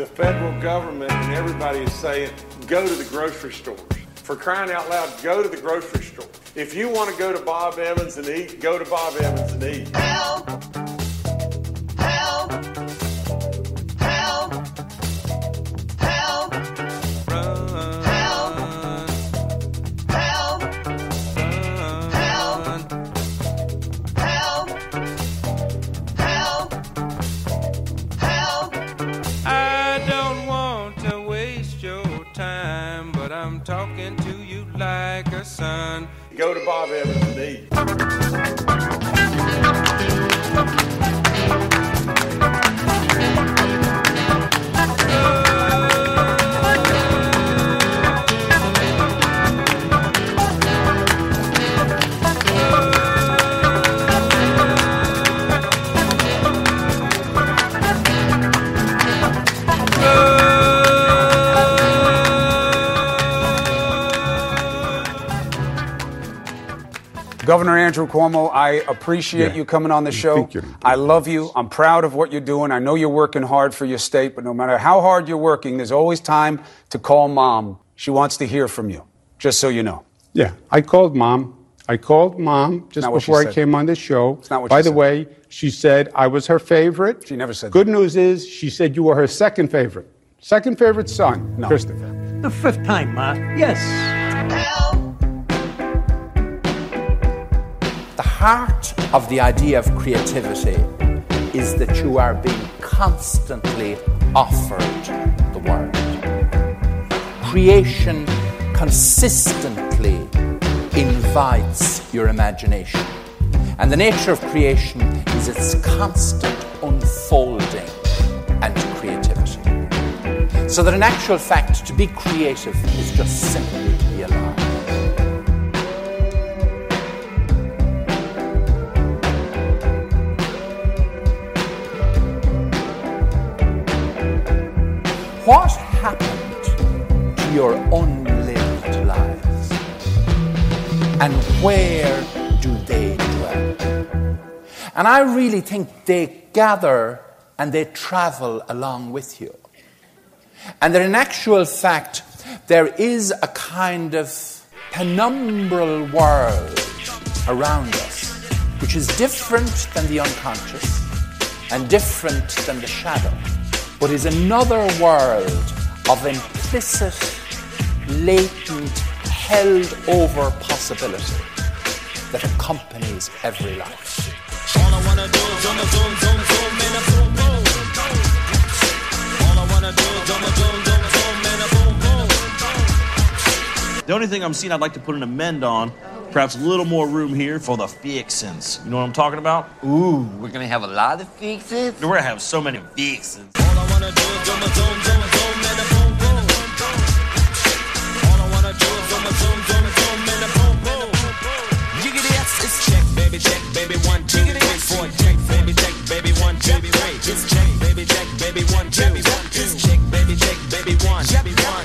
the federal government and everybody is saying, go to the grocery stores. For crying out loud, go to the grocery store. If you want to go to Bob Evans and eat, go to Bob Evans and eat. Help! To Governor Andrew Cuomo, I appreciate Yeah. you coming on the show. Thank you. I love you. I'm proud of what you're doing. I know you're working hard for your state, but no matter how hard you're working, there's always time to call mom. She wants to hear from you, just so you know. Yeah, I called mom. I called mom just Not what she before I came on the show. It's not what By she the said. way, she said I was her favorite. She never said Good that. news is she said you were her second favorite. Second favorite son, No. Christopher. The fifth time, Ma. Yes. Help! Heart of the idea of creativity is that you are being constantly offered the world. Creation consistently invites your imagination. And the nature of creation is its constant unfolding and creativity. So that in actual fact, to be creative is just simply What happened to your unlived lives? And where do they dwell? And I really think they gather and they travel along with you. And that in actual fact, there is a kind of penumbral world around us, which is different than the unconscious and different than the shadow, but is another world of implicit, latent, held over possibility that accompanies every life. The only thing I'm seeing I'd like to put an amend on, perhaps a little more room here for the fixins. You know what I'm talking about? Ooh, we're gonna have a lot of fixins. We're gonna have so many fixins.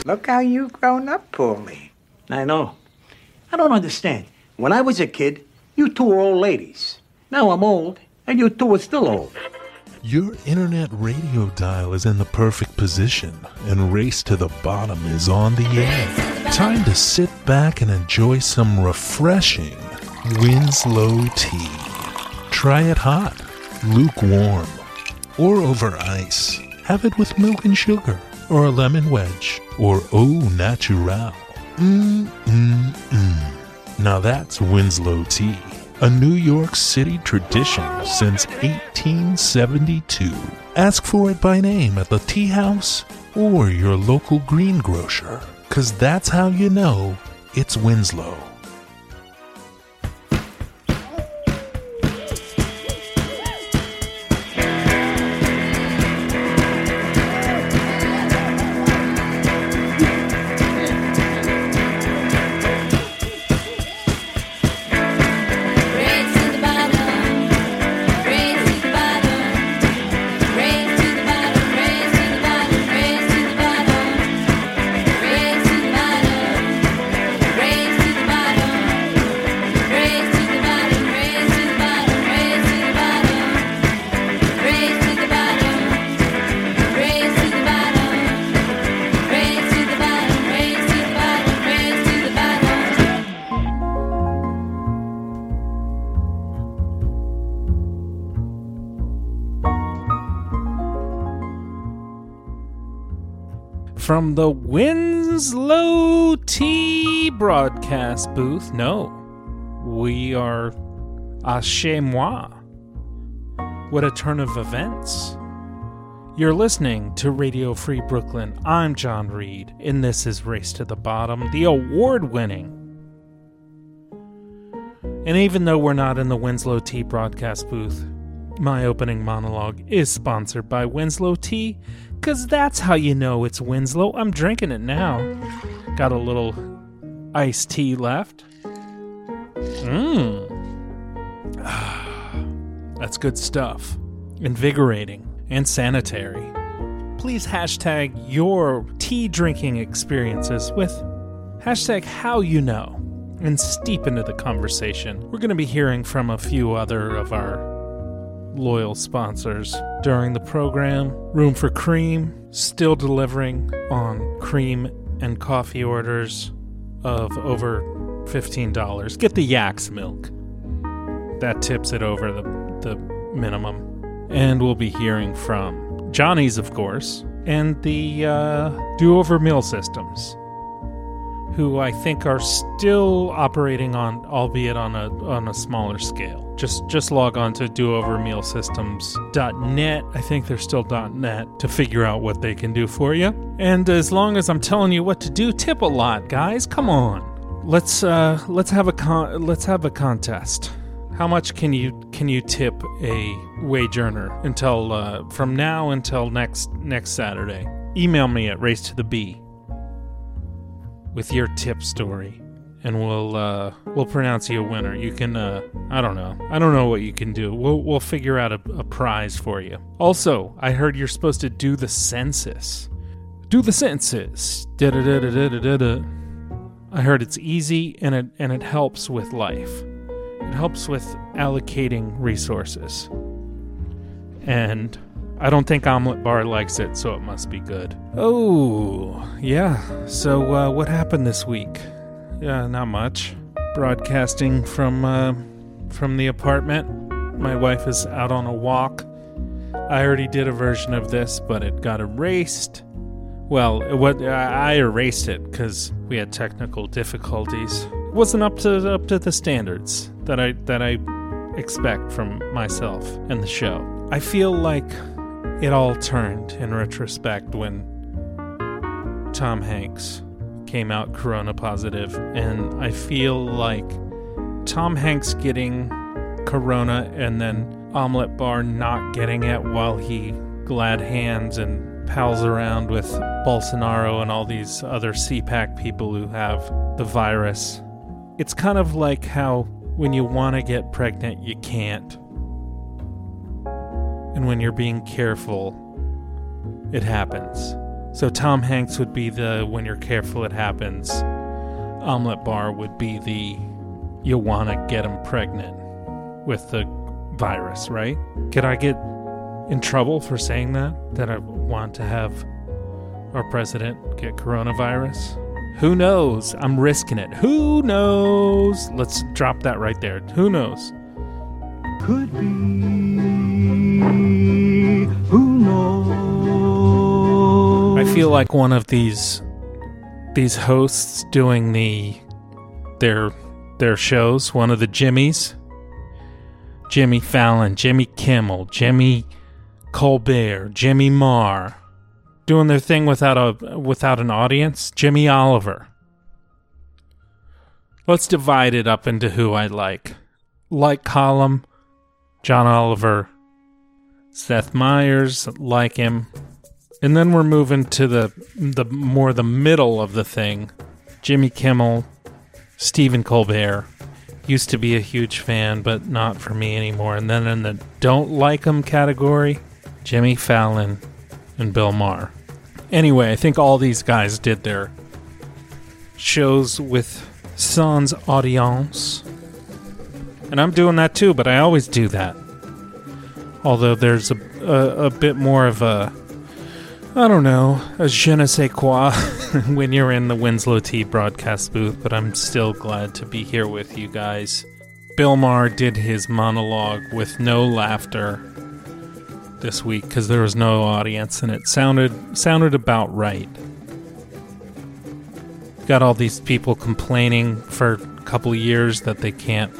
Look how you've grown up, Paulie. I know. I don't understand. When I was a kid, you two were old ladies. Now I'm old, and you two are still old. Your internet radio dial is in the perfect position, and Race to the Bottom is on the air. Time to sit back and enjoy some refreshing Winslow tea. Try it hot, lukewarm, or over ice. Have it with milk and sugar, or a lemon wedge, or au natural. Mmm, mmm, mmm. Now that's Winslow tea, a New York City tradition since 1872. Ask for it by name at the tea house or your local greengrocer, because that's how you know it's Winslow. Booth. No, we are à chez moi. What a turn of events. You're listening to Radio Free Brooklyn. I'm John Reed, and this is Race to the Bottom, the award winning. And even though we're not in the Winslow Tea broadcast booth, my opening monologue is sponsored by Winslow Tea, because that's how you know it's Winslow. I'm drinking it now. Got a little iced tea left. Mmm. That's good stuff. Invigorating and sanitary. Please hashtag your tea drinking experiences with hashtag how you know and steep into the conversation. We're going to be hearing from a few other of our loyal sponsors during the program. Room for Cream, still delivering on cream and coffee orders of over $15. Get the Yak's milk. That tips it over the, the minimum. And we'll be hearing from Johnny's, of course, and the uh, Do Over Meal Systems, who I think are still operating on, albeit on a on a smaller scale. Just just log on to doovermealsystems.net. I think they're still .net to figure out what they can do for you. And as long as I'm telling you what to do, tip a lot, guys. Come on. Let's uh let's have a con- let's have a contest. How much can you can you tip a wage earner until uh, from now until next next Saturday? Email me at race to the b with your tip story, and we'll uh, we'll pronounce you a winner. You can uh, I don't know I don't know what you can do. We'll we'll figure out a, a prize for you. Also, I heard you're supposed to do the census. Do the census. Da-da-da-da-da-da-da. I heard it's easy and it and it helps with life. It helps with allocating resources. And I don't think Omelet Bar likes it, so it must be good. Oh, yeah. So, uh, what happened this week? Yeah, not much. Broadcasting from uh, from the apartment. My wife is out on a walk. I already did a version of this, but it got erased. Well, what I erased it because we had technical difficulties. It wasn't up to up to the standards that I that I expect from myself and the show. I feel like it all turned in retrospect when Tom Hanks came out corona positive, and I feel like Tom Hanks getting corona and then Omelet Bar not getting it while he glad hands and pals around with Bolsonaro and all these other CPAC people who have the virus. It's kind of like how when you want to get pregnant, you can't. And when you're being careful, it happens. So Tom Hanks would be the when you're careful, it happens. Omelet Bar would be the you want to get him pregnant with the virus, right? Could I get in trouble for saying that? That I want to have our president get coronavirus? Who knows? I'm risking it. Who knows? Let's drop that right there. Who knows? Could be. Who knows? I feel like one of these these hosts doing the their their shows, one of the Jimmys. Jimmy Fallon, Jimmy Kimmel, Jimmy Colbert, Jimmy Marr, doing their thing without a without an audience. Jimmy Oliver. Let's divide it up into who I like. Like column, John Oliver, Seth Meyers, like him. And then we're moving to the the more the middle of the thing. Jimmy Kimmel, Stephen Colbert. Used to be a huge fan, but not for me anymore. And then in the don't like him category, Jimmy Fallon and Bill Maher. Anyway, I think all these guys did their shows with sans audience. And I'm doing that too, but I always do that. Although there's a, a, a bit more of a, I don't know, a je ne sais quoi when you're in the Winslow Tea broadcast booth, but I'm still glad to be here with you guys. Bill Maher did his monologue with no laughter this week because there was no audience and it sounded sounded about right. got all these people complaining for a couple years that they can't.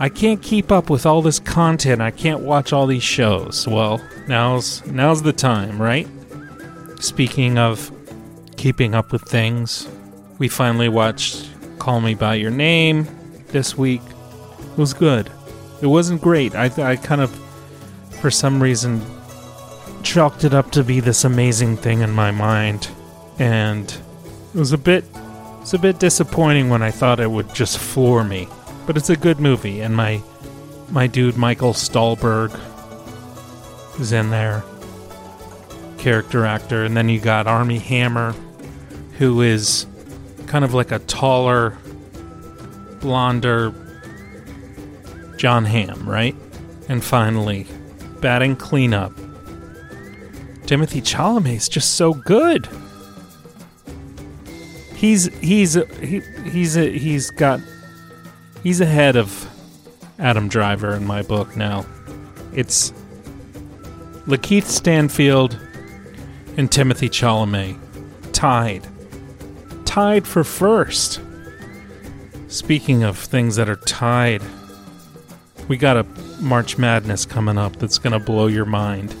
I can't keep up with all this content. I can't watch all these shows. Well, now's now's the time, right? Speaking of keeping up with things, we finally watched Call Me by Your Name this week. It was good. It wasn't great. I I kind of for some reason chalked it up to be this amazing thing in my mind and it was a bit it's a bit disappointing when I thought it would just floor me. But it's a good movie and my my dude Michael Stuhlbarg is in there. Character actor and then you got Armie Hammer who is kind of like a taller blonder John Hamm, right? And finally, batting cleanup. Timothée Chalamet is just so good. He's he's he, he's a, he's got he's ahead of Adam Driver in my book now. It's Lakeith Stanfield and Timothée Chalamet tied tied for first. Speaking of things that are tied, we got a March Madness coming up that's going to blow your mind.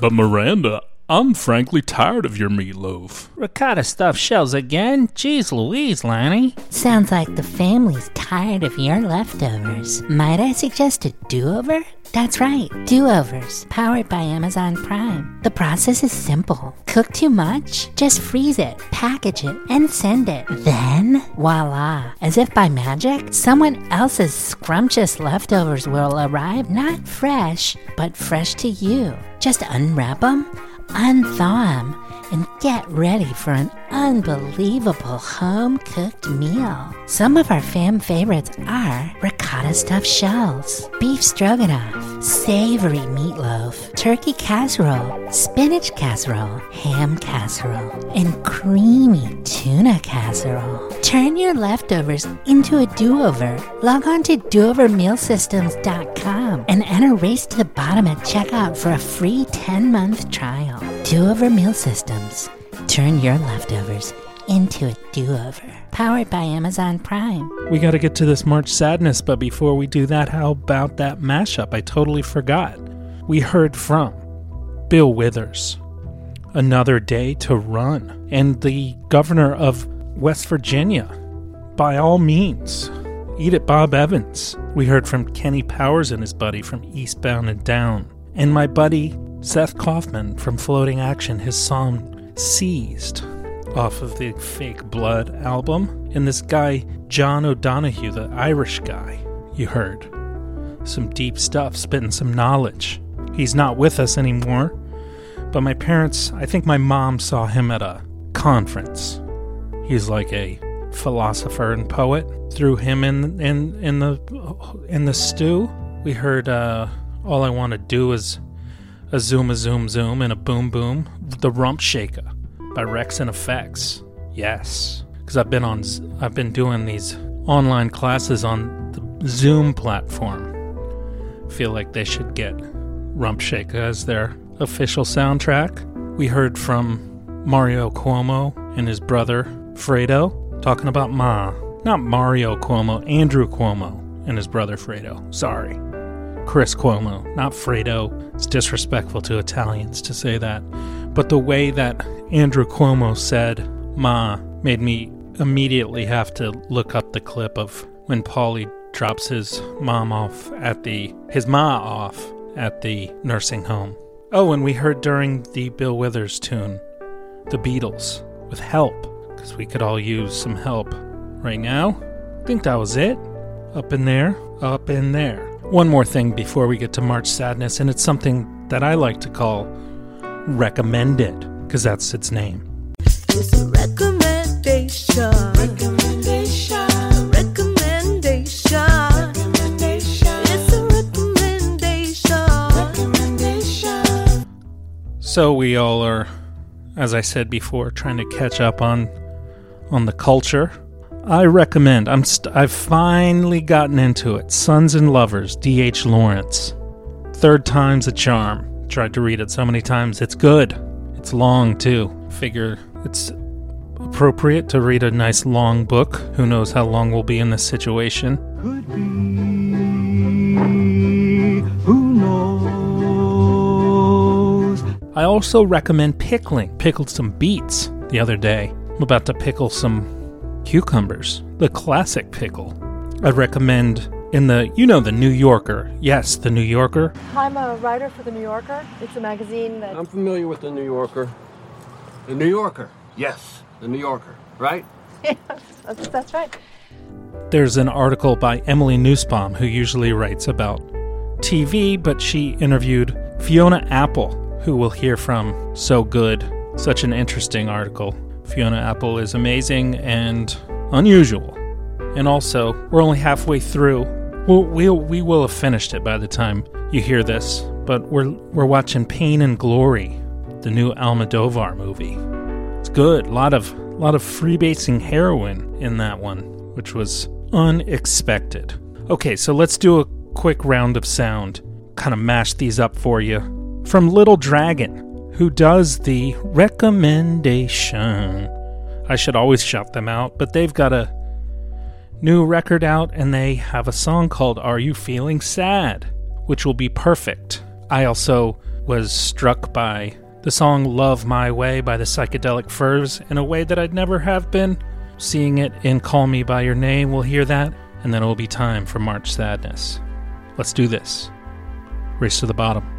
But Miranda, I'm frankly tired of your meatloaf. Ricotta stuffed shells again? Jeez Louise, Lanny. Sounds like the family's tired of your leftovers. Might I suggest a do over? That's right, do overs, powered by Amazon Prime. The process is simple. Cook too much? Just freeze it, package it, and send it. Then, voila, as if by magic, someone else's scrumptious leftovers will arrive not fresh, but fresh to you. Just unwrap them, unthaw them, and get ready for an unbelievable home cooked meal. Some of our fam favorites are ricotta stuffed shells, beef stroganoff, savory meatloaf, turkey casserole, spinach casserole, ham casserole, and creamy tuna casserole. Turn your leftovers into a do over. Log on to doovermealsystems.com and enter Race to the Bottom at checkout for a free 10 month trial. Do Over Meal Systems. Turn your leftovers into a do over. Powered by Amazon Prime. We got to get to this March Sadness, but before we do that, how about that mashup? I totally forgot. We heard from Bill Withers, Another Day to Run, and the governor of West Virginia. By all means, eat it, Bob Evans. We heard from Kenny Powers and his buddy from Eastbound and Down, and my buddy Seth Kauffman from Floating Action, his song Seized off of the Fake Blood album. And this guy, John O'Donohue, the Irish guy, you heard. Some deep stuff, spitting some knowledge. He's not with us anymore, but my parents, I think my mom saw him at a conference. He's like a philosopher and poet. Threw him in in in the in the stew. We heard uh, "All I Want to Do Is a Zoom a Zoom Zoom and a Boom Boom," the Rump Shaker by Wreckx-N-Effects. Yes, because I've been on I've been doing these online classes on the Zoom platform. Feel like they should get Rump Shaker as their official soundtrack. We heard from Mario Cuomo and his brother Fredo talking about Ma. Not Mario Cuomo, Andrew Cuomo and his brother Fredo. Sorry. Chris Cuomo, not Fredo. It's disrespectful to Italians to say that. But the way that Andrew Cuomo said Ma made me immediately have to look up the clip of when Paulie drops his mom off at the his ma off at the nursing home. Oh, and we heard during the Bill Withers tune, the Beatles with help, because we could all use some help right now. I think that was it. Up in there, up in there. One more thing before we get to March Sadness, and it's something that I like to call recommended, because that's its name. It's a recommendation. Recommendation. Recommendation. Recommendation. It's a recommendation. Recommendation. So we all are, as I said before, trying to catch up on on the culture. I recommend. I'm st- I've finally gotten into it. Sons and Lovers, D.H. Lawrence. Third time's a charm. Tried to read it so many times. It's good. It's long too. Figure it's appropriate to read a nice long book. Who knows how long we'll be in this situation? Could be. Who knows? I also recommend pickling. Pickled some beets the other day. I'm about to pickle some cucumbers. The classic pickle. I'd recommend in the, you know, the New Yorker. Yes, the New Yorker. I'm a writer for The New Yorker. It's a magazine that. I'm familiar with the New Yorker. The New Yorker. Yes, the New Yorker. Right? that's, that's right. There's an article by Emily Nussbaum, who usually writes about TV, but she interviewed Fiona Apple, who we'll hear from. So good. Such an interesting article. Fiona Apple is amazing and unusual. And also, we're only halfway through. We'll, we'll, we will have finished it by the time you hear this, but we're, we're watching Pain and Glory, the new Almodovar movie. It's good. A lot of, lot of freebasing heroin in that one, which was unexpected. Okay, so let's do a quick round of sound. Kind of mash these up for you. From Little Dragon, who does the recommendation. I should always shout them out, but they've got a new record out and they have a song called Are You Feeling Sad? which will be perfect. I also was struck by the song Love My Way by the Psychedelic Furs in a way that I'd never have been. Seeing it in Call Me By Your Name, we'll hear that, and then it will be time for March Sadness. Let's do this. Race to the bottom.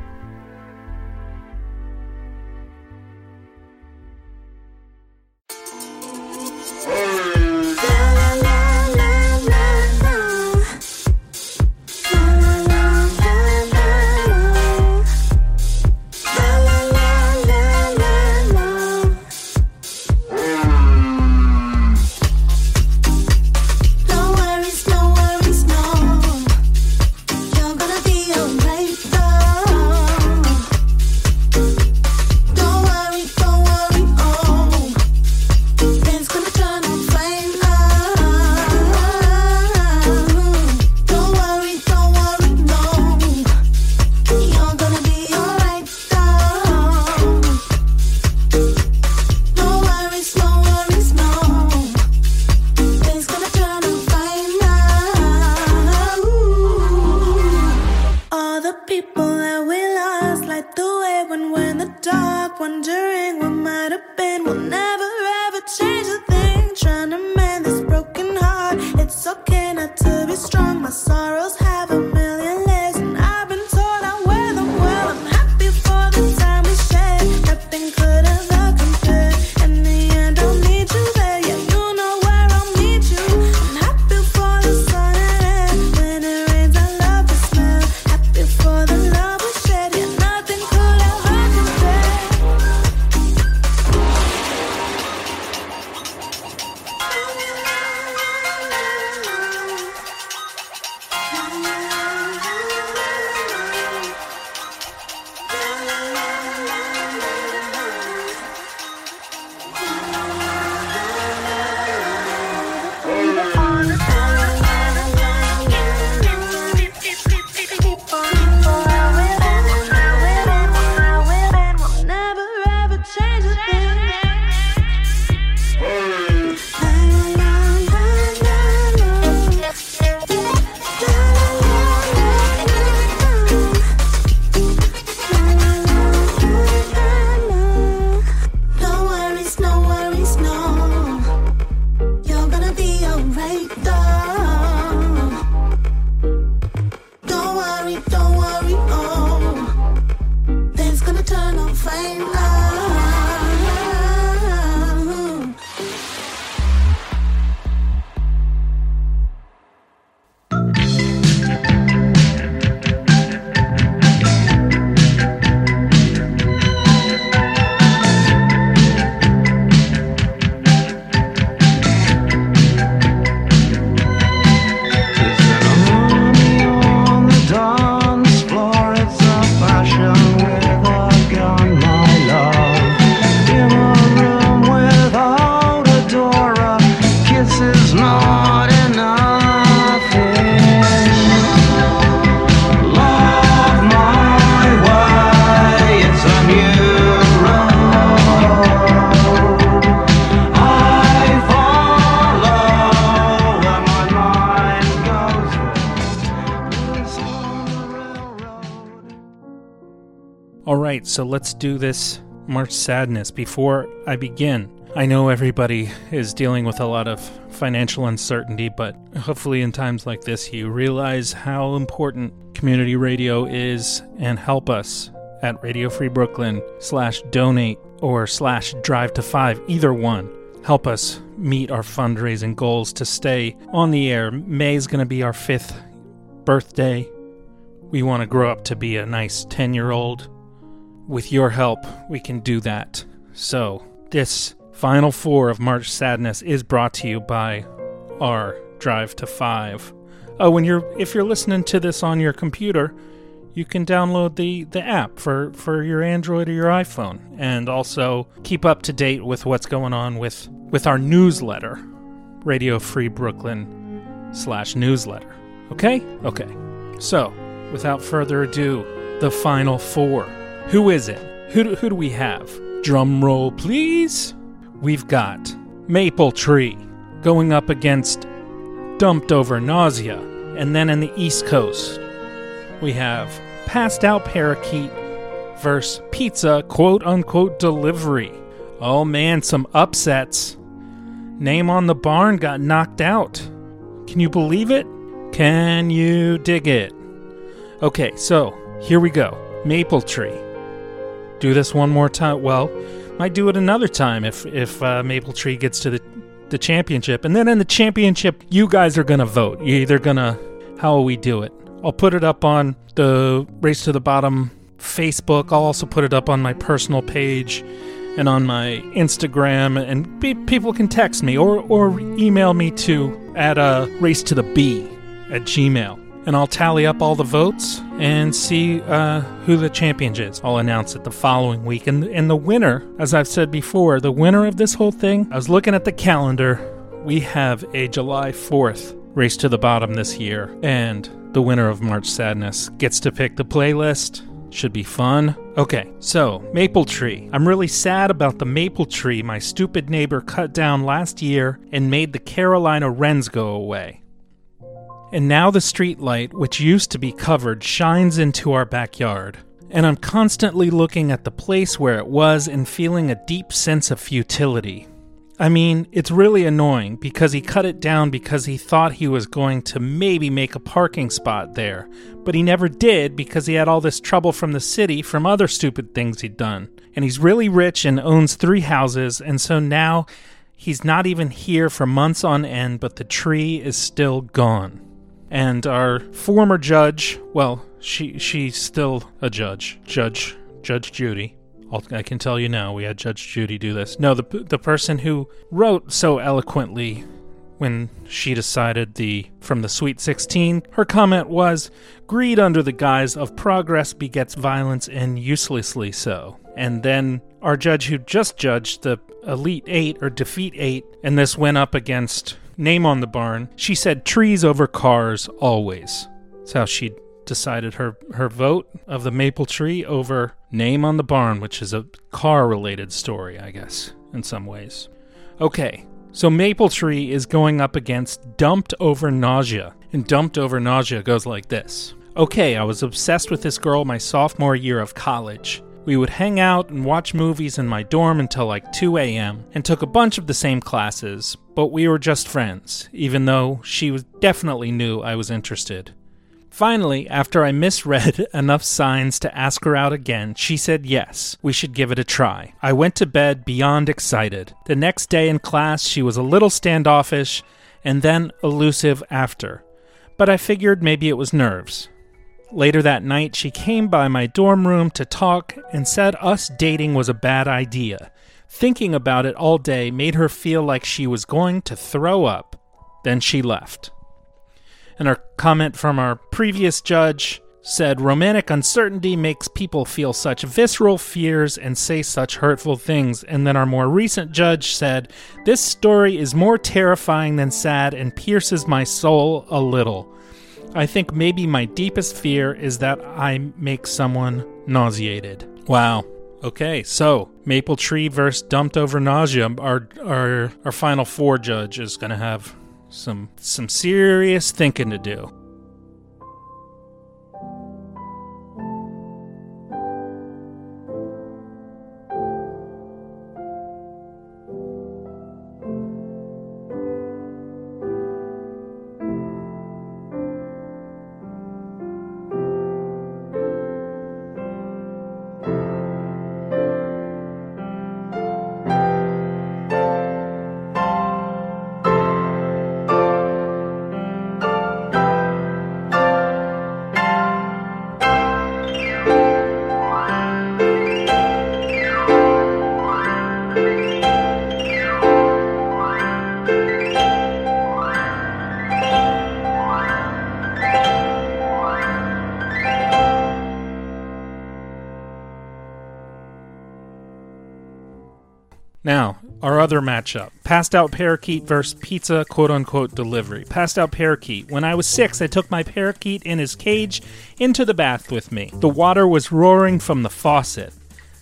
Right, so let's do this March Sadness. Before I begin, I know everybody is dealing with a lot of financial uncertainty, but hopefully, in times like this, you realize how important community radio is and help us at Radio Free Brooklyn slash donate or slash drive to five, either one. Help us meet our fundraising goals to stay on the air. May is going to be our fifth birthday. We want to grow up to be a nice 10 year old. With your help, we can do that. So, this final four of March Sadness is brought to you by our Drive to Five. Oh, when you're if you're listening to this on your computer, you can download the, the app for, for your Android or your iPhone, and also keep up to date with what's going on with with our newsletter, Radio Free Brooklyn slash newsletter. Okay? Okay. So, without further ado, the final four. Who is it? Who do, who do we have? Drum roll, please. We've got Maple Tree going up against Dumped Over Nausea. And then in the East Coast, we have Passed Out Parakeet versus Pizza quote unquote delivery. Oh man, some upsets. Name on the barn got knocked out. Can you believe it? Can you dig it? Okay, so here we go. Maple Tree. Do this one more time. Well, might do it another time if if uh, Maple Tree gets to the the championship, and then in the championship, you guys are gonna vote. You're either gonna how will we do it? I'll put it up on the Race to the Bottom Facebook. I'll also put it up on my personal page and on my Instagram, and pe- people can text me or or email me to at uh, race to the B at Gmail, and I'll tally up all the votes and see uh, who the champion is. I'll announce it the following week, and and the winner, as I've said before, the winner of this whole thing. I was looking at the calendar. We have a July fourth race to the bottom this year, and the winner of March Sadness gets to pick the playlist. Should be fun. Okay, so maple tree. I'm really sad about the maple tree my stupid neighbor cut down last year and made the Carolina wrens go away. And now the streetlight, which used to be covered, shines into our backyard. And I'm constantly looking at the place where it was and feeling a deep sense of futility. I mean, it's really annoying because he cut it down because he thought he was going to maybe make a parking spot there, but he never did because he had all this trouble from the city from other stupid things he'd done. And he's really rich and owns three houses, and so now he's not even here for months on end, but the tree is still gone. And our former judge, well, she she's still a judge, Judge Judge Judy. I can tell you now, we had Judge Judy do this. No, the the person who wrote so eloquently when she decided the from the Sweet 16, her comment was, "Greed under the guise of progress begets violence, and uselessly so." And then our judge who just judged the Elite Eight or Defeat Eight, and this went up against Name on the Barn. She said, "Trees over cars always." That's how she decided her her vote of the maple tree over name on the barn which is a car related story i guess in some ways okay so maple tree is going up against dumped over nausea and dumped over nausea goes like this okay i was obsessed with this girl my sophomore year of college we would hang out and watch movies in my dorm until like 2 a.m. and took a bunch of the same classes, but we were just friends, even though she was definitely knew I was interested. Finally, after I misread enough signs to ask her out again, she said yes, we should give it a try. I went to bed beyond excited. The next day in class, she was a little standoffish and then elusive after, but I figured maybe it was nerves. Later that night, she came by my dorm room to talk and said us dating was a bad idea. Thinking about it all day made her feel like she was going to throw up. Then she left. And our comment from our previous judge said romantic uncertainty makes people feel such visceral fears and say such hurtful things. And then our more recent judge said, This story is more terrifying than sad and pierces my soul a little. I think maybe my deepest fear is that I make someone nauseated. Wow. Okay, so Maple Tree versus Dumped Over Nausea. Our our our final four judge is gonna have some some serious thinking to do. Other matchup Passed Out Parakeet versus Pizza Quote Unquote Delivery. Passed Out Parakeet. When I was six, I took my parakeet in his cage into the bath with me. The water was roaring from the faucet.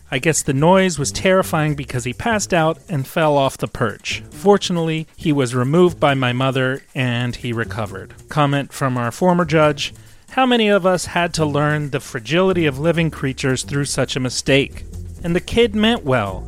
I guess the noise was terrifying because he passed out and fell off the perch. Fortunately, he was removed by my mother and he recovered. Comment from our former judge How many of us had to learn the fragility of living creatures through such a mistake? And the kid meant well.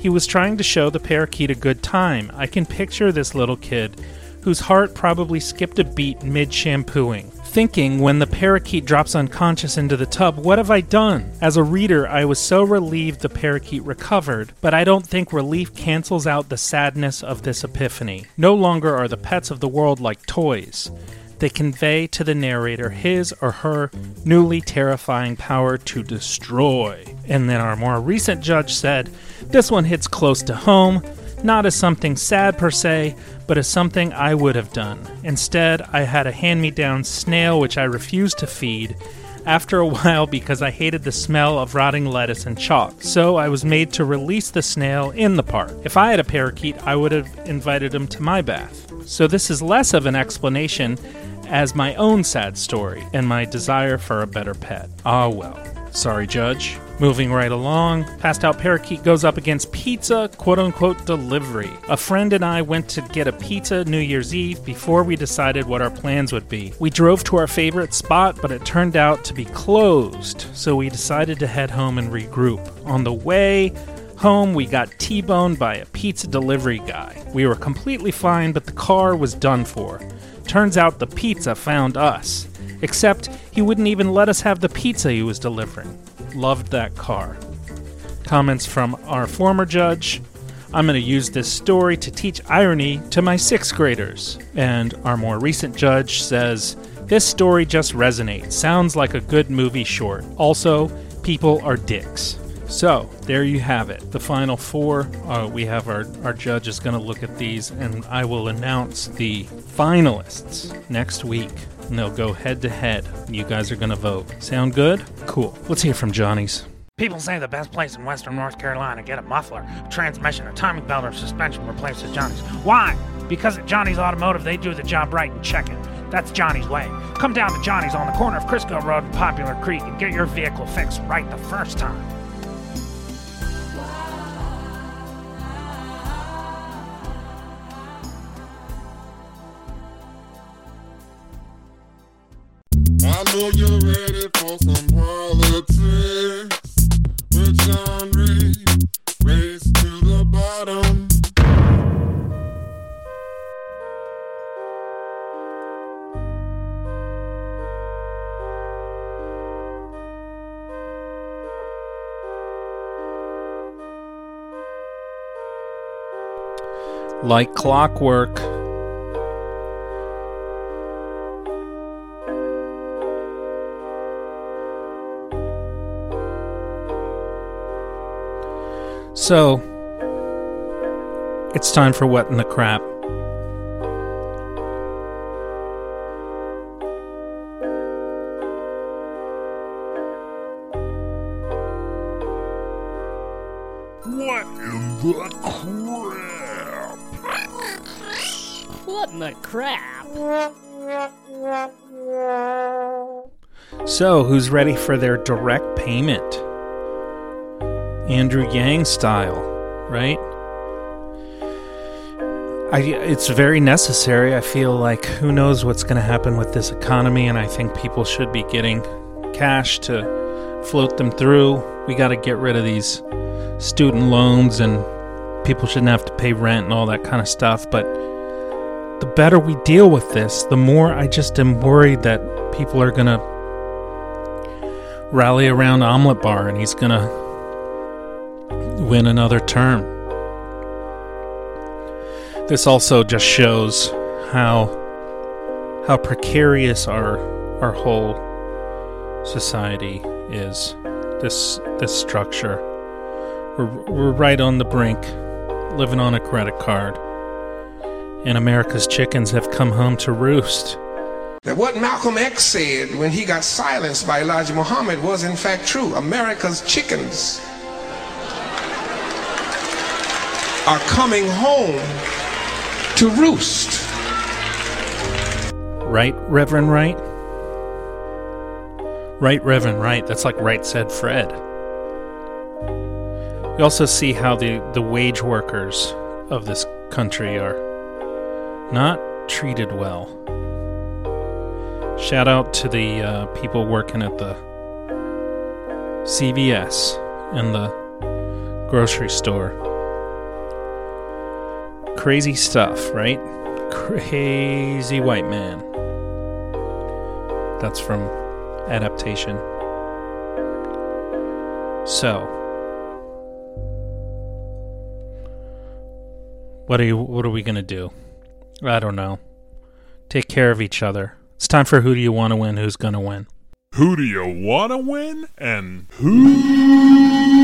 He was trying to show the parakeet a good time. I can picture this little kid, whose heart probably skipped a beat mid shampooing, thinking when the parakeet drops unconscious into the tub, what have I done? As a reader, I was so relieved the parakeet recovered, but I don't think relief cancels out the sadness of this epiphany. No longer are the pets of the world like toys. They convey to the narrator his or her newly terrifying power to destroy. And then our more recent judge said, This one hits close to home, not as something sad per se, but as something I would have done. Instead, I had a hand me down snail which I refused to feed after a while because I hated the smell of rotting lettuce and chalk, so I was made to release the snail in the park. If I had a parakeet, I would have invited him to my bath. So this is less of an explanation as my own sad story and my desire for a better pet. Ah, well. Sorry, Judge. Moving right along, Passed Out Parakeet goes up against pizza, quote unquote, delivery. A friend and I went to get a pizza New Year's Eve before we decided what our plans would be. We drove to our favorite spot, but it turned out to be closed, so we decided to head home and regroup. On the way, Home, we got T boned by a pizza delivery guy. We were completely fine, but the car was done for. Turns out the pizza found us. Except he wouldn't even let us have the pizza he was delivering. Loved that car. Comments from our former judge. I'm going to use this story to teach irony to my sixth graders. And our more recent judge says, This story just resonates. Sounds like a good movie short. Also, people are dicks. So, there you have it. The final four. Uh, we have our, our judge is going to look at these, and I will announce the finalists next week. And they'll go head to head. You guys are going to vote. Sound good? Cool. Let's hear from Johnny's. People say the best place in western North Carolina to get a muffler, a transmission, a timing belt, or suspension replaces Johnny's. Why? Because at Johnny's Automotive, they do the job right and check it. That's Johnny's way. Come down to Johnny's on the corner of Crisco Road and Popular Creek and get your vehicle fixed right the first time. I know you're ready for some politics. Reed, race to the bottom. Like clockwork. So, it's time for What in the Crap. What in the crap? What in the crap? So, who's ready for their direct payment? Andrew Yang style, right? I, it's very necessary. I feel like who knows what's going to happen with this economy, and I think people should be getting cash to float them through. We got to get rid of these student loans, and people shouldn't have to pay rent and all that kind of stuff. But the better we deal with this, the more I just am worried that people are going to rally around Omelet Bar and he's going to win another term. This also just shows how how precarious our our whole society is. This this structure. We're we're right on the brink, living on a credit card. And America's chickens have come home to roost. That what Malcolm X said when he got silenced by Elijah Muhammad was in fact true. America's chickens are coming home to roost. Right, Reverend Wright? Right, Reverend Wright. That's like Right said Fred. You also see how the, the wage workers of this country are not treated well. Shout out to the uh, people working at the CVS and the grocery store. Crazy stuff, right? Crazy white man. That's from adaptation. So, what are you? What are we gonna do? I don't know. Take care of each other. It's time for who do you want to win? Who's gonna win? Who do you want to win? And who's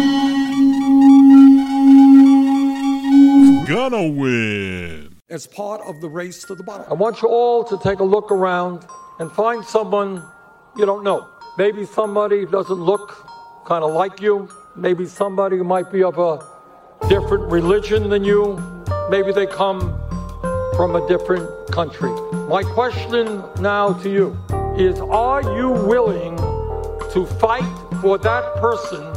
gonna win? as part of the race to the bottom. I want you all to take a look around and find someone you don't know. Maybe somebody who doesn't look kind of like you. Maybe somebody who might be of a different religion than you. Maybe they come from a different country. My question now to you is Are you willing to fight for that person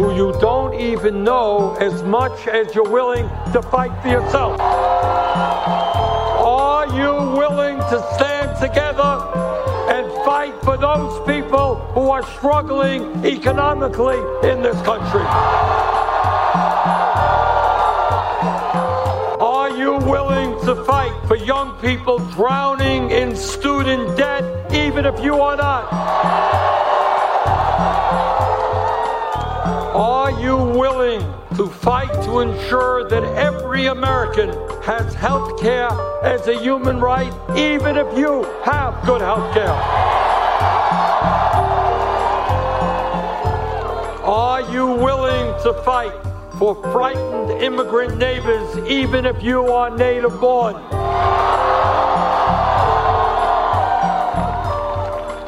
who you don't even know as much as you're willing to fight for yourself? Are you willing to stand together and fight for those people who are struggling economically in this country? Are you willing to fight for young people drowning in student debt, even if you are not? Are you willing to fight to ensure that every American has health care as a human right, even if you have good health care? Are you willing to fight for frightened immigrant neighbors, even if you are native born?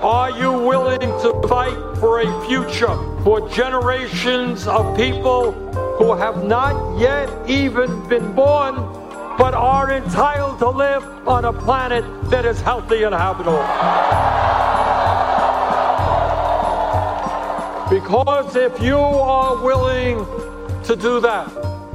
Are you willing to fight for a future for generations of people who have not yet even been born but are entitled to live on a planet that is healthy and habitable? Because if you are willing to do that,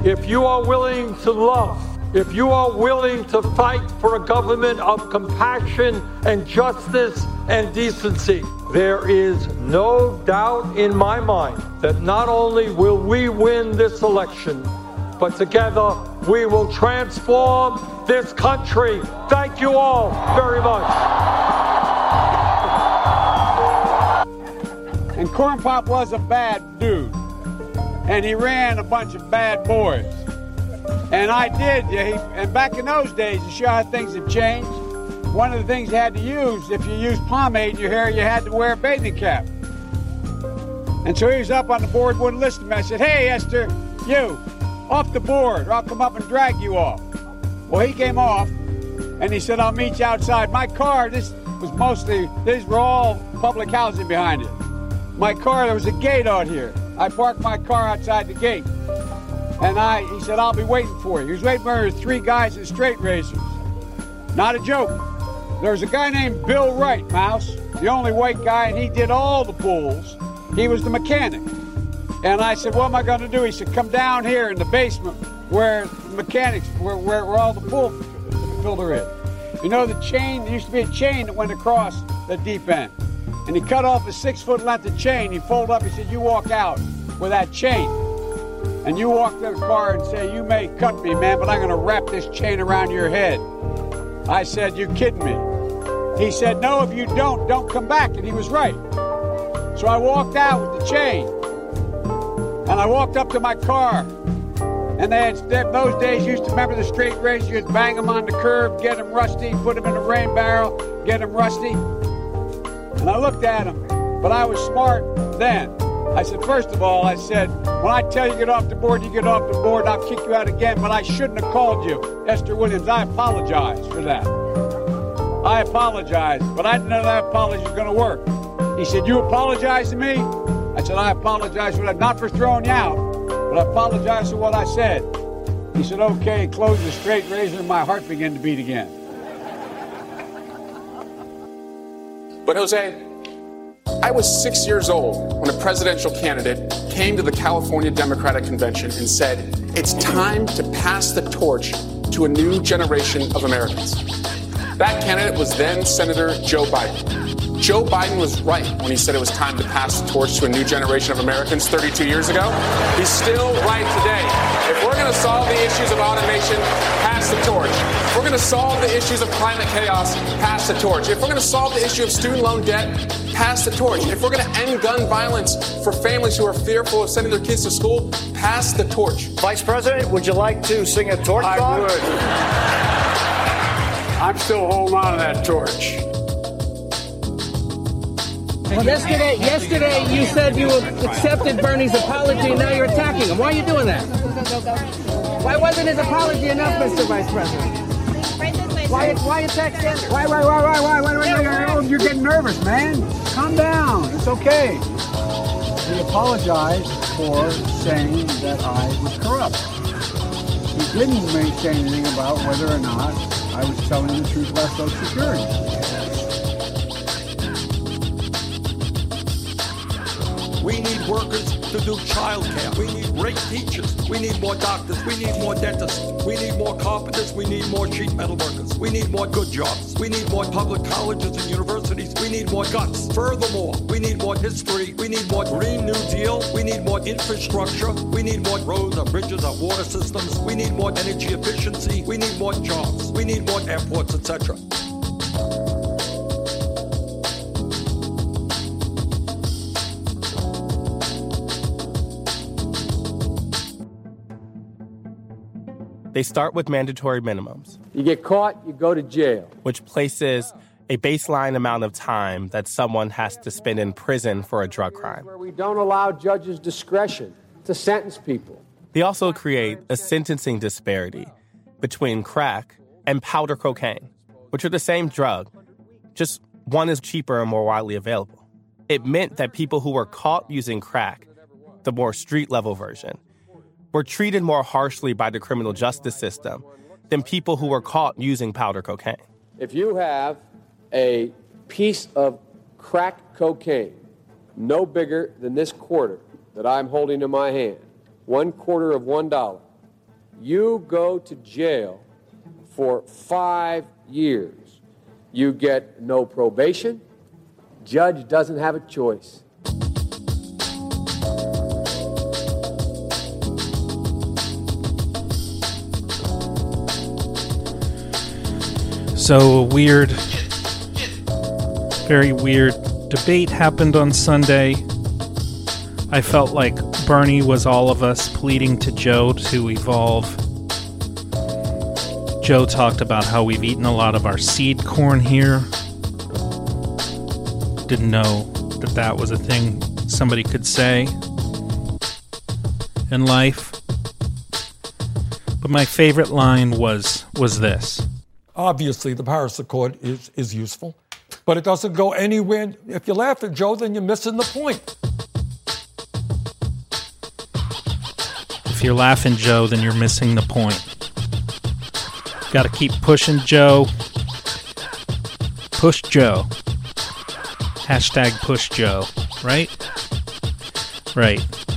if you are willing to love, if you are willing to fight for a government of compassion and justice and decency, there is no doubt in my mind that not only will we win this election, but together we will transform this country. Thank you all very much. And Corn Pop was a bad dude. And he ran a bunch of bad boys. And I did. And back in those days, to show how things have changed, one of the things you had to use, if you used pomade in your hair, you had to wear a bathing cap. And so he was up on the board, wouldn't listen to me. I said, Hey, Esther, you, off the board, or I'll come up and drag you off. Well, he came off, and he said, I'll meet you outside. My car, this was mostly, these were all public housing behind it. My car, there was a gate out here. I parked my car outside the gate. And I, he said, I'll be waiting for you. He was waiting for three guys in straight razors. Not a joke. There was a guy named Bill Wright, Mouse, the only white guy, and he did all the pulls. He was the mechanic. And I said, What am I going to do? He said, Come down here in the basement where the mechanics, where, where, where all the pull filter is. You know, the chain, there used to be a chain that went across the deep end. And he cut off a six foot length of chain. He folded up, he said, You walk out with that chain. And you walk to the car and say, You may cut me, man, but I'm going to wrap this chain around your head. I said, You kidding me? He said, No, if you don't, don't come back. And he was right. So I walked out with the chain. And I walked up to my car. And they had, those days used to remember the straight razor. You'd bang them on the curb, get them rusty, put them in a rain barrel, get them rusty. And I looked at him, but I was smart then. I said, first of all, I said, when I tell you get off the board, you get off the board, I'll kick you out again, but I shouldn't have called you. Esther Williams, I apologize for that. I apologize, but I didn't know that apology was going to work. He said, You apologize to me? I said, I apologize for that, not for throwing you out, but I apologize for what I said. He said, okay, closed the straight razor, and my heart began to beat again. But Jose, I was six years old when a presidential candidate came to the California Democratic Convention and said, It's time to pass the torch to a new generation of Americans. That candidate was then Senator Joe Biden. Joe Biden was right when he said it was time to pass the torch to a new generation of Americans 32 years ago. He's still right today. If going to solve the issues of automation, pass the torch. If we're going to solve the issues of climate chaos, pass the torch. If we're going to solve the issue of student loan debt, pass the torch. If we're going to end gun violence for families who are fearful of sending their kids to school, pass the torch. Vice President, would you like to sing a torch I song? would. I'm still holding on to that torch. Well, yesterday, yesterday you said you accepted Bernie's apology, and now you're attacking him. Why are you doing that? Why wasn't his apology enough, Mr. Vice President? Why, why attack Sanders? Why, why, why, why, why, why, why, why, why, You're getting nervous, man. Calm down. It's okay. He apologized for saying that I was corrupt. He didn't say anything about whether or not I was telling the truth about Social Security. We need workers to do childcare. We need great teachers. We need more doctors. We need more dentists. We need more carpenters. We need more sheet metal workers. We need more good jobs. We need more public colleges and universities. We need more guts. Furthermore, we need more history. We need more Green New Deal. We need more infrastructure. We need more roads and bridges and water systems. We need more energy efficiency. We need more jobs. We need more airports, etc. They start with mandatory minimums, You get caught, you go to jail. which places a baseline amount of time that someone has to spend in prison for a drug crime. Where we don't allow judges discretion to sentence people. They also create a sentencing disparity between crack and powder cocaine, which are the same drug, just one is cheaper and more widely available. It meant that people who were caught using crack, the more street level version, were treated more harshly by the criminal justice system than people who were caught using powder cocaine. If you have a piece of crack cocaine no bigger than this quarter that I'm holding in my hand, one quarter of one dollar, you go to jail for five years. You get no probation. Judge doesn't have a choice. So a weird, very weird debate happened on Sunday. I felt like Bernie was all of us pleading to Joe to evolve. Joe talked about how we've eaten a lot of our seed corn here. Didn't know that that was a thing somebody could say in life. But my favorite line was was this. Obviously, the Paris Accord is, is useful, but it doesn't go anywhere. If you laugh at Joe, then you're missing the point. If you're laughing, Joe, then you're missing the point. Got to keep pushing Joe. Push Joe. Hashtag push Joe. Right? Right.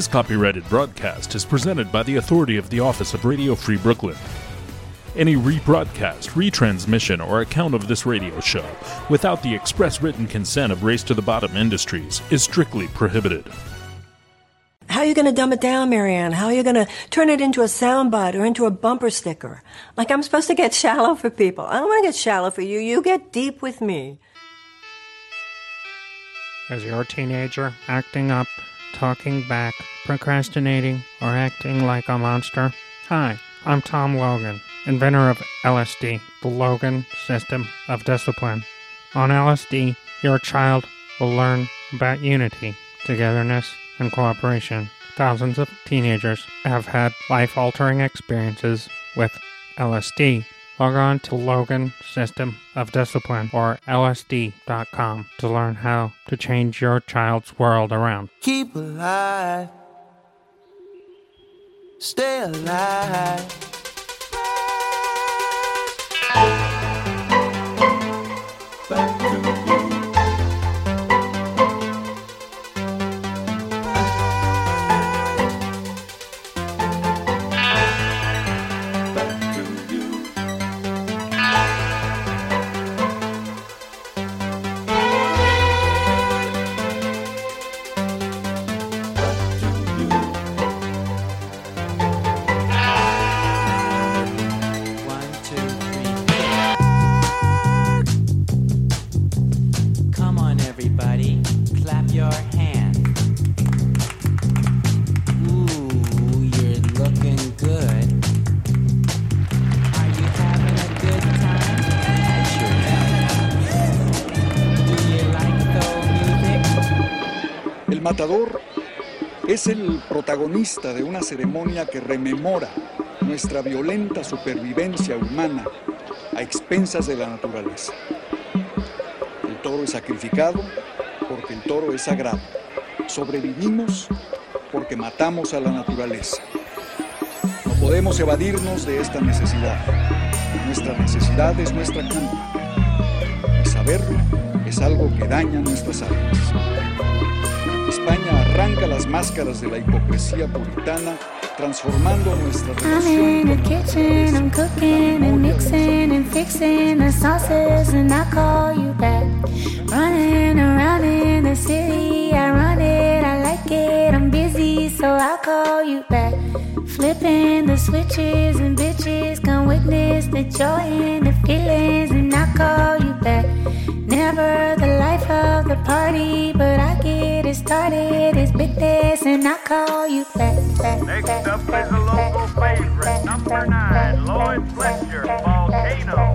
This copyrighted broadcast is presented by the authority of the Office of Radio Free Brooklyn. Any rebroadcast, retransmission, or account of this radio show without the express written consent of Race to the Bottom Industries is strictly prohibited. How are you going to dumb it down, Marianne? How are you going to turn it into a soundbite or into a bumper sticker? Like I'm supposed to get shallow for people. I don't want to get shallow for you. You get deep with me. Is your teenager acting up, talking back, procrastinating, or acting like a monster? Hi, I'm Tom Logan, inventor of LSD, the Logan System of Discipline. On LSD, your child will learn about unity, togetherness, and cooperation. Thousands of teenagers have had life altering experiences with LSD. Log on to Logan System of Discipline or LSD.com to learn how to change your child's world around. Keep alive. Stay alive. Matador es el protagonista de una ceremonia que rememora nuestra violenta supervivencia humana a expensas de la naturaleza. El toro es sacrificado porque el toro es sagrado. Sobrevivimos porque matamos a la naturaleza. No podemos evadirnos de esta necesidad. Nuestra necesidad es nuestra culpa. Saberlo es algo que daña nuestras almas. Arranca las máscaras de la hipocresía puritana, transformando nuestra I'm relación in the kitchen, I'm cooking and mixing and fixing the sauces, and I call you back. Running around in the city, I run it, I like it, I'm busy, so I call you back. Flipping the switches and bitches come witness the joy and the feelings, and I call you back. Never the life of the party, but I get it started. It's business, and I call you back. back, Next back, up back, is a local favorite, number nine, Lloyd Fletcher, Volcano.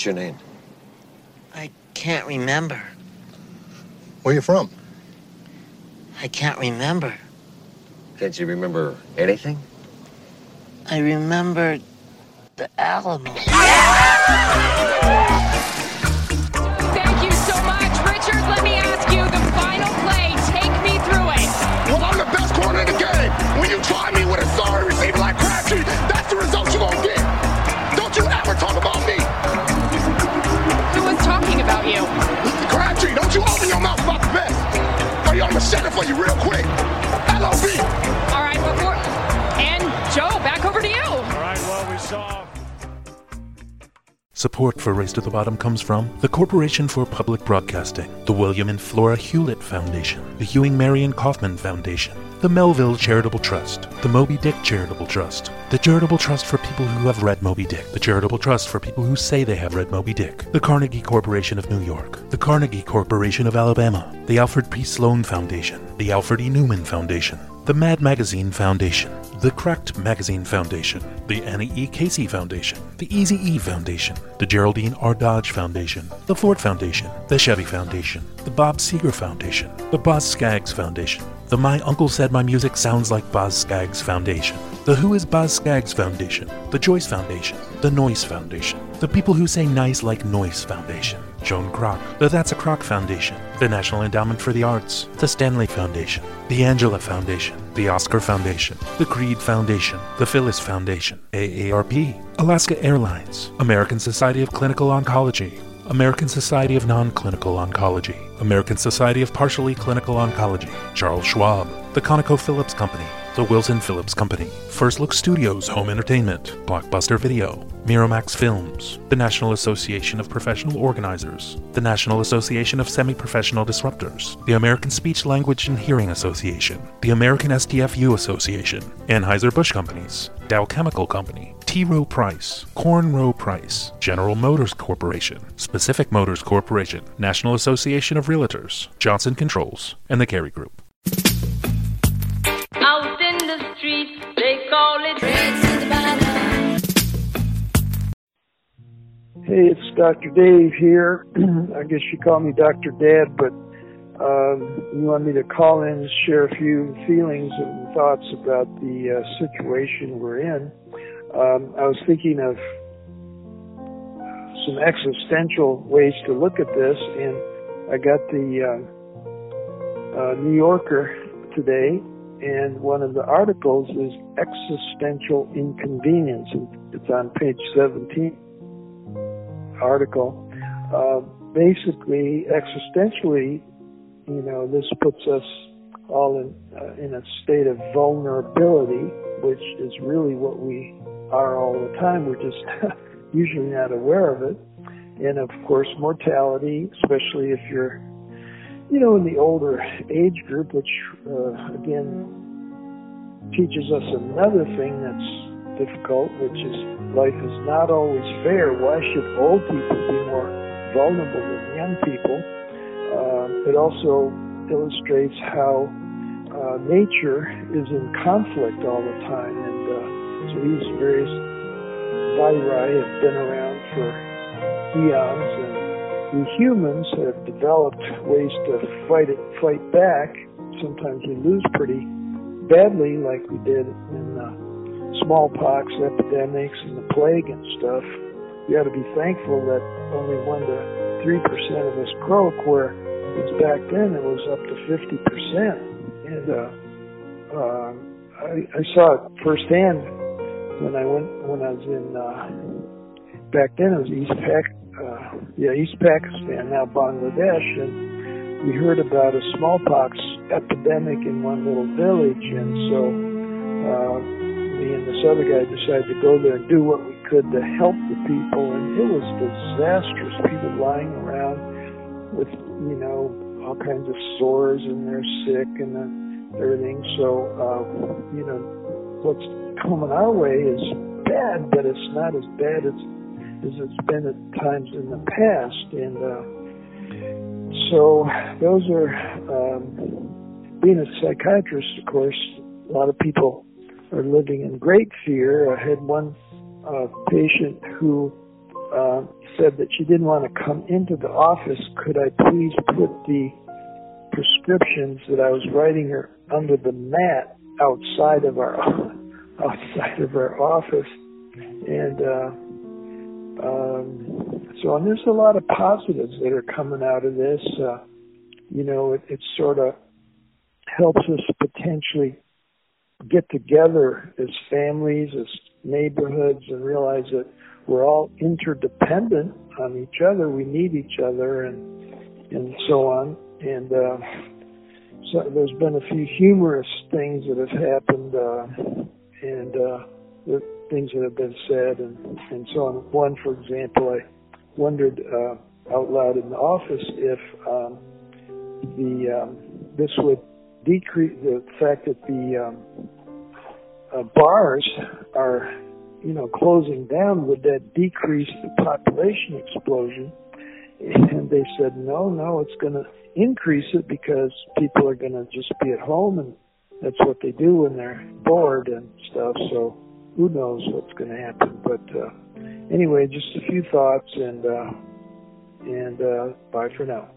What's your name? I can't remember. Where you from? I can't remember. Can't you remember anything? I remember the Alamo. Thank you so much. Richard, let me ask you the final play. Take me through it. Well, I'm the best corner in the game. When you try me Or you, I'm going to shut it for you real quick. LOB. All right, before. And Joe, back over to you. All right, well, we saw. Support for Race to the Bottom comes from the Corporation for Public Broadcasting, the William and Flora Hewlett Foundation, the Ewing Marion Kauffman Foundation, the Melville Charitable Trust, the Moby Dick Charitable Trust, the Charitable Trust for people who have read Moby Dick, the Charitable Trust for people who say they have read Moby Dick, the Carnegie Corporation of New York, the Carnegie Corporation of Alabama, the Alfred P. Sloan Foundation, the Alfred E. Neuman Foundation, the Mad Magazine Foundation, the Cracked Magazine Foundation, the Annie E. Casey Foundation, the Easy E Foundation, the Geraldine R. Dodge Foundation, the Ford Foundation, the Chevy Foundation, the Bob Seger Foundation, the Boz Scaggs Foundation, the My Uncle Said My Music Sounds Like Boz Scaggs Foundation, the Who is Boz Scaggs Foundation, the Joyce Foundation, the Noise Foundation, the People Who Say Nice Like Noise Foundation, Joan Kroc, the That's a Croc Foundation, the National Endowment for the Arts, the Stanley Foundation, the Angela Foundation, the Oscar Foundation, the Creed Foundation, the Phyllis Foundation, AARP, Alaska Airlines, American Society of Clinical Oncology, American Society of Non-Clinical Oncology, American Society of Partially Clinical Oncology, Charles Schwab, the ConocoPhillips Company, the Wilson Phillips Company, First Look Studios Home Entertainment, Blockbuster Video, Miramax Films, the National Association of Professional Organizers, the National Association of Semi-Professional Disruptors, the American Speech Language and Hearing Association, the American STFU Association, Anheuser-Busch Companies, Dow Chemical Company, T. Rowe Price, Corn Rowe Price, General Motors Corporation, Specific Motors Corporation, National Association of Realtors, Johnson Controls, and the Carey Group. The street, they call it Hey, it's Dr. Dave here. I guess you call me Dr. Dad, but um, you want me to call in and share a few feelings and thoughts about the uh, situation we're in. Um, I was thinking of some existential ways to look at this, and I got the uh, uh, New Yorker today, and one of the articles is existential inconvenience. It's on page 17 article. Uh, basically, existentially, you know, this puts us all in uh, in a state of vulnerability, which is really what we are all the time. We're just usually not aware of it. And of course, mortality, especially if you're, you know, in the older age group, which uh, again teaches us another thing that's difficult, which is life is not always fair. Why should old people be more vulnerable than young people? Uh, it also illustrates how uh, nature is in conflict all the time, and uh, so these various viri have been around for eons, we humans have developed ways to fight it, fight back. Sometimes we lose pretty badly, like we did in uh, smallpox epidemics and the plague and stuff. We ought to be thankful that only one to three percent of us croak, where back then it was up to fifty percent. And uh, uh, I, I saw it firsthand when I went when I was in uh, back then it was East Pak, uh, yeah East Pakistan now Bangladesh, and we heard about a smallpox epidemic in one little village, and so. Uh, me and this other guy decided to go there and do what we could to help the people, and it was disastrous. People lying around with, you know, all kinds of sores and they're sick and uh, everything. So, uh, you know, what's coming our way is bad, but it's not as bad as, as it's been at times in the past. And uh, so, those are, um, being a psychiatrist, of course, a lot of people are living in great fear. I had one uh, patient who uh, said that she didn't want to come into the office. Could I please put the prescriptions that I was writing her under the mat outside of our outside of our office? And uh, um, so, and there's a lot of positives that are coming out of this. Uh, you know, it, it sort of helps us potentially get together as families, as neighborhoods, and realize that we're all interdependent on each other. We need each other, and and so on. And uh, so there's been a few humorous things that have happened, uh, and uh, things that have been said, and and so on. One, for example, I wondered uh, out loud in the office if um, the um, this would decrease the fact that the um, uh, bars are, you know, closing down, would that decrease the population explosion? And they said, no, no, it's going to increase it because people are going to just be at home and that's what they do when they're bored and stuff. So who knows what's going to happen? But uh, anyway, just a few thoughts, and uh, and uh, bye for now.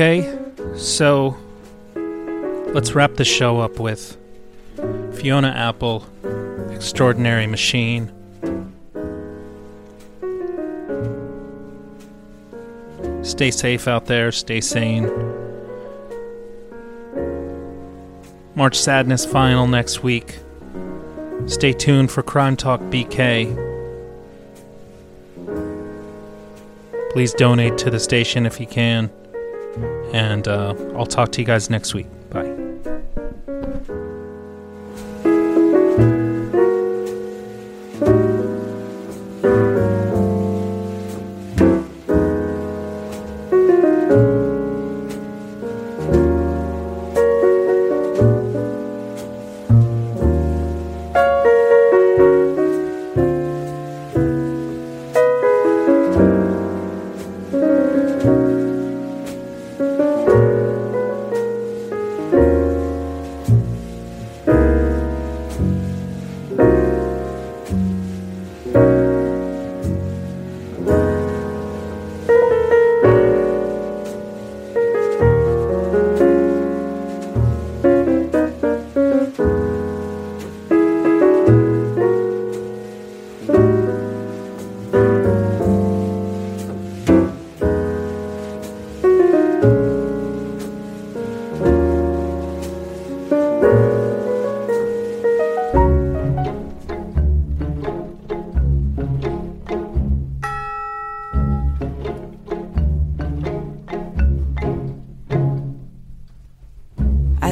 Okay, so let's wrap the show up with Fiona Apple, Extraordinary Machine. Stay safe out there, stay sane. March Sadness final next week. Stay tuned for Crime Talk BK. Please donate to the station if you can. And uh, I'll talk to you guys next week.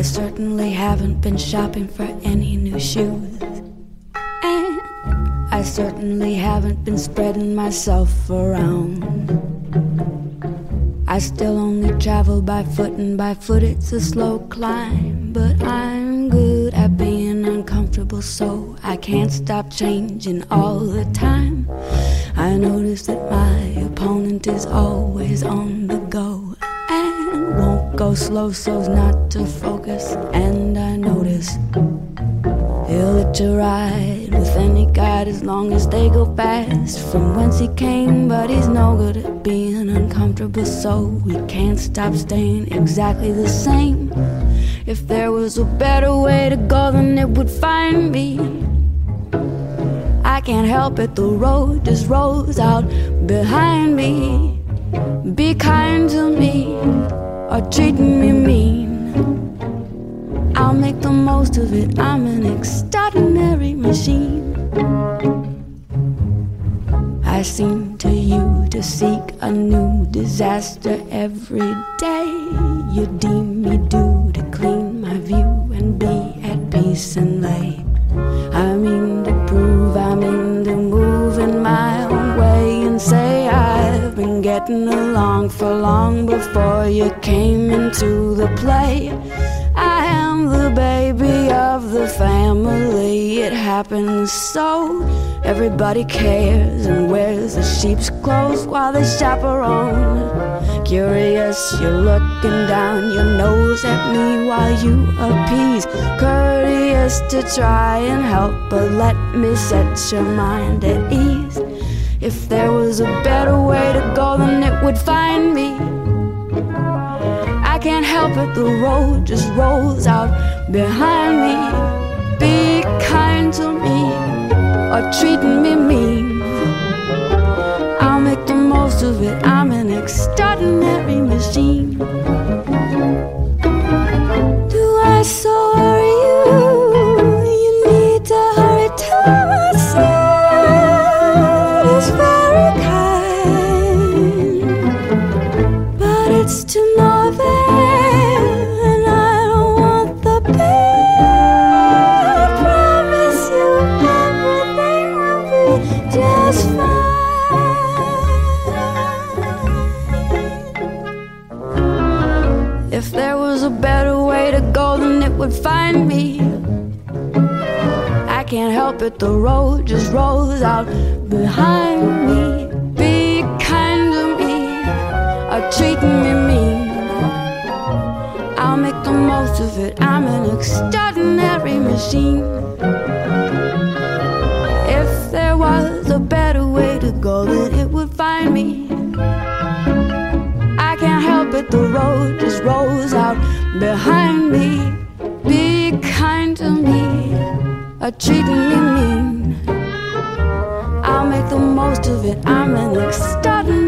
Certainly haven't been shopping for any new shoes. And I certainly haven't been spreading myself around. I still only travel by foot, and by foot it's a slow climb. But I'm good at being uncomfortable, so I can't stop changing all the time. I notice that my opponent is always on the slow so's not to focus. And I notice he'll let you ride with any God as long as they go fast from whence he came. But he's no good at being uncomfortable, so we can't stop staying exactly the same. If there was a better way to go, then it would find me. I can't help it, the road just rolls out behind me. Be kind to me or treating me mean. I'll make the most of it. I'm an extraordinary machine. I seem to you to seek a new disaster every day. You deem me due long before you came into the play. I am the baby of the family. It happens so. Everybody cares and wears the sheep's clothes while they chaperone. Curious, you're looking down your nose at me while you appease. Courteous to try and help, but let me set your mind at ease. If there was a better way to go, then it would find me. I can't help it, the road just rolls out behind me. Be kind to me or treating me mean. I'll make the most of it, I'm an extraordinary machine. Do I so it, the road just rolls out behind me. Be kind to me or treating me mean. I'll make the most of it, I'm an extraordinary machine. If there was a better way to go, then it would find me. I can't help it, the road just rolls out behind me. Be kind to me or treating me it, I'm an machine.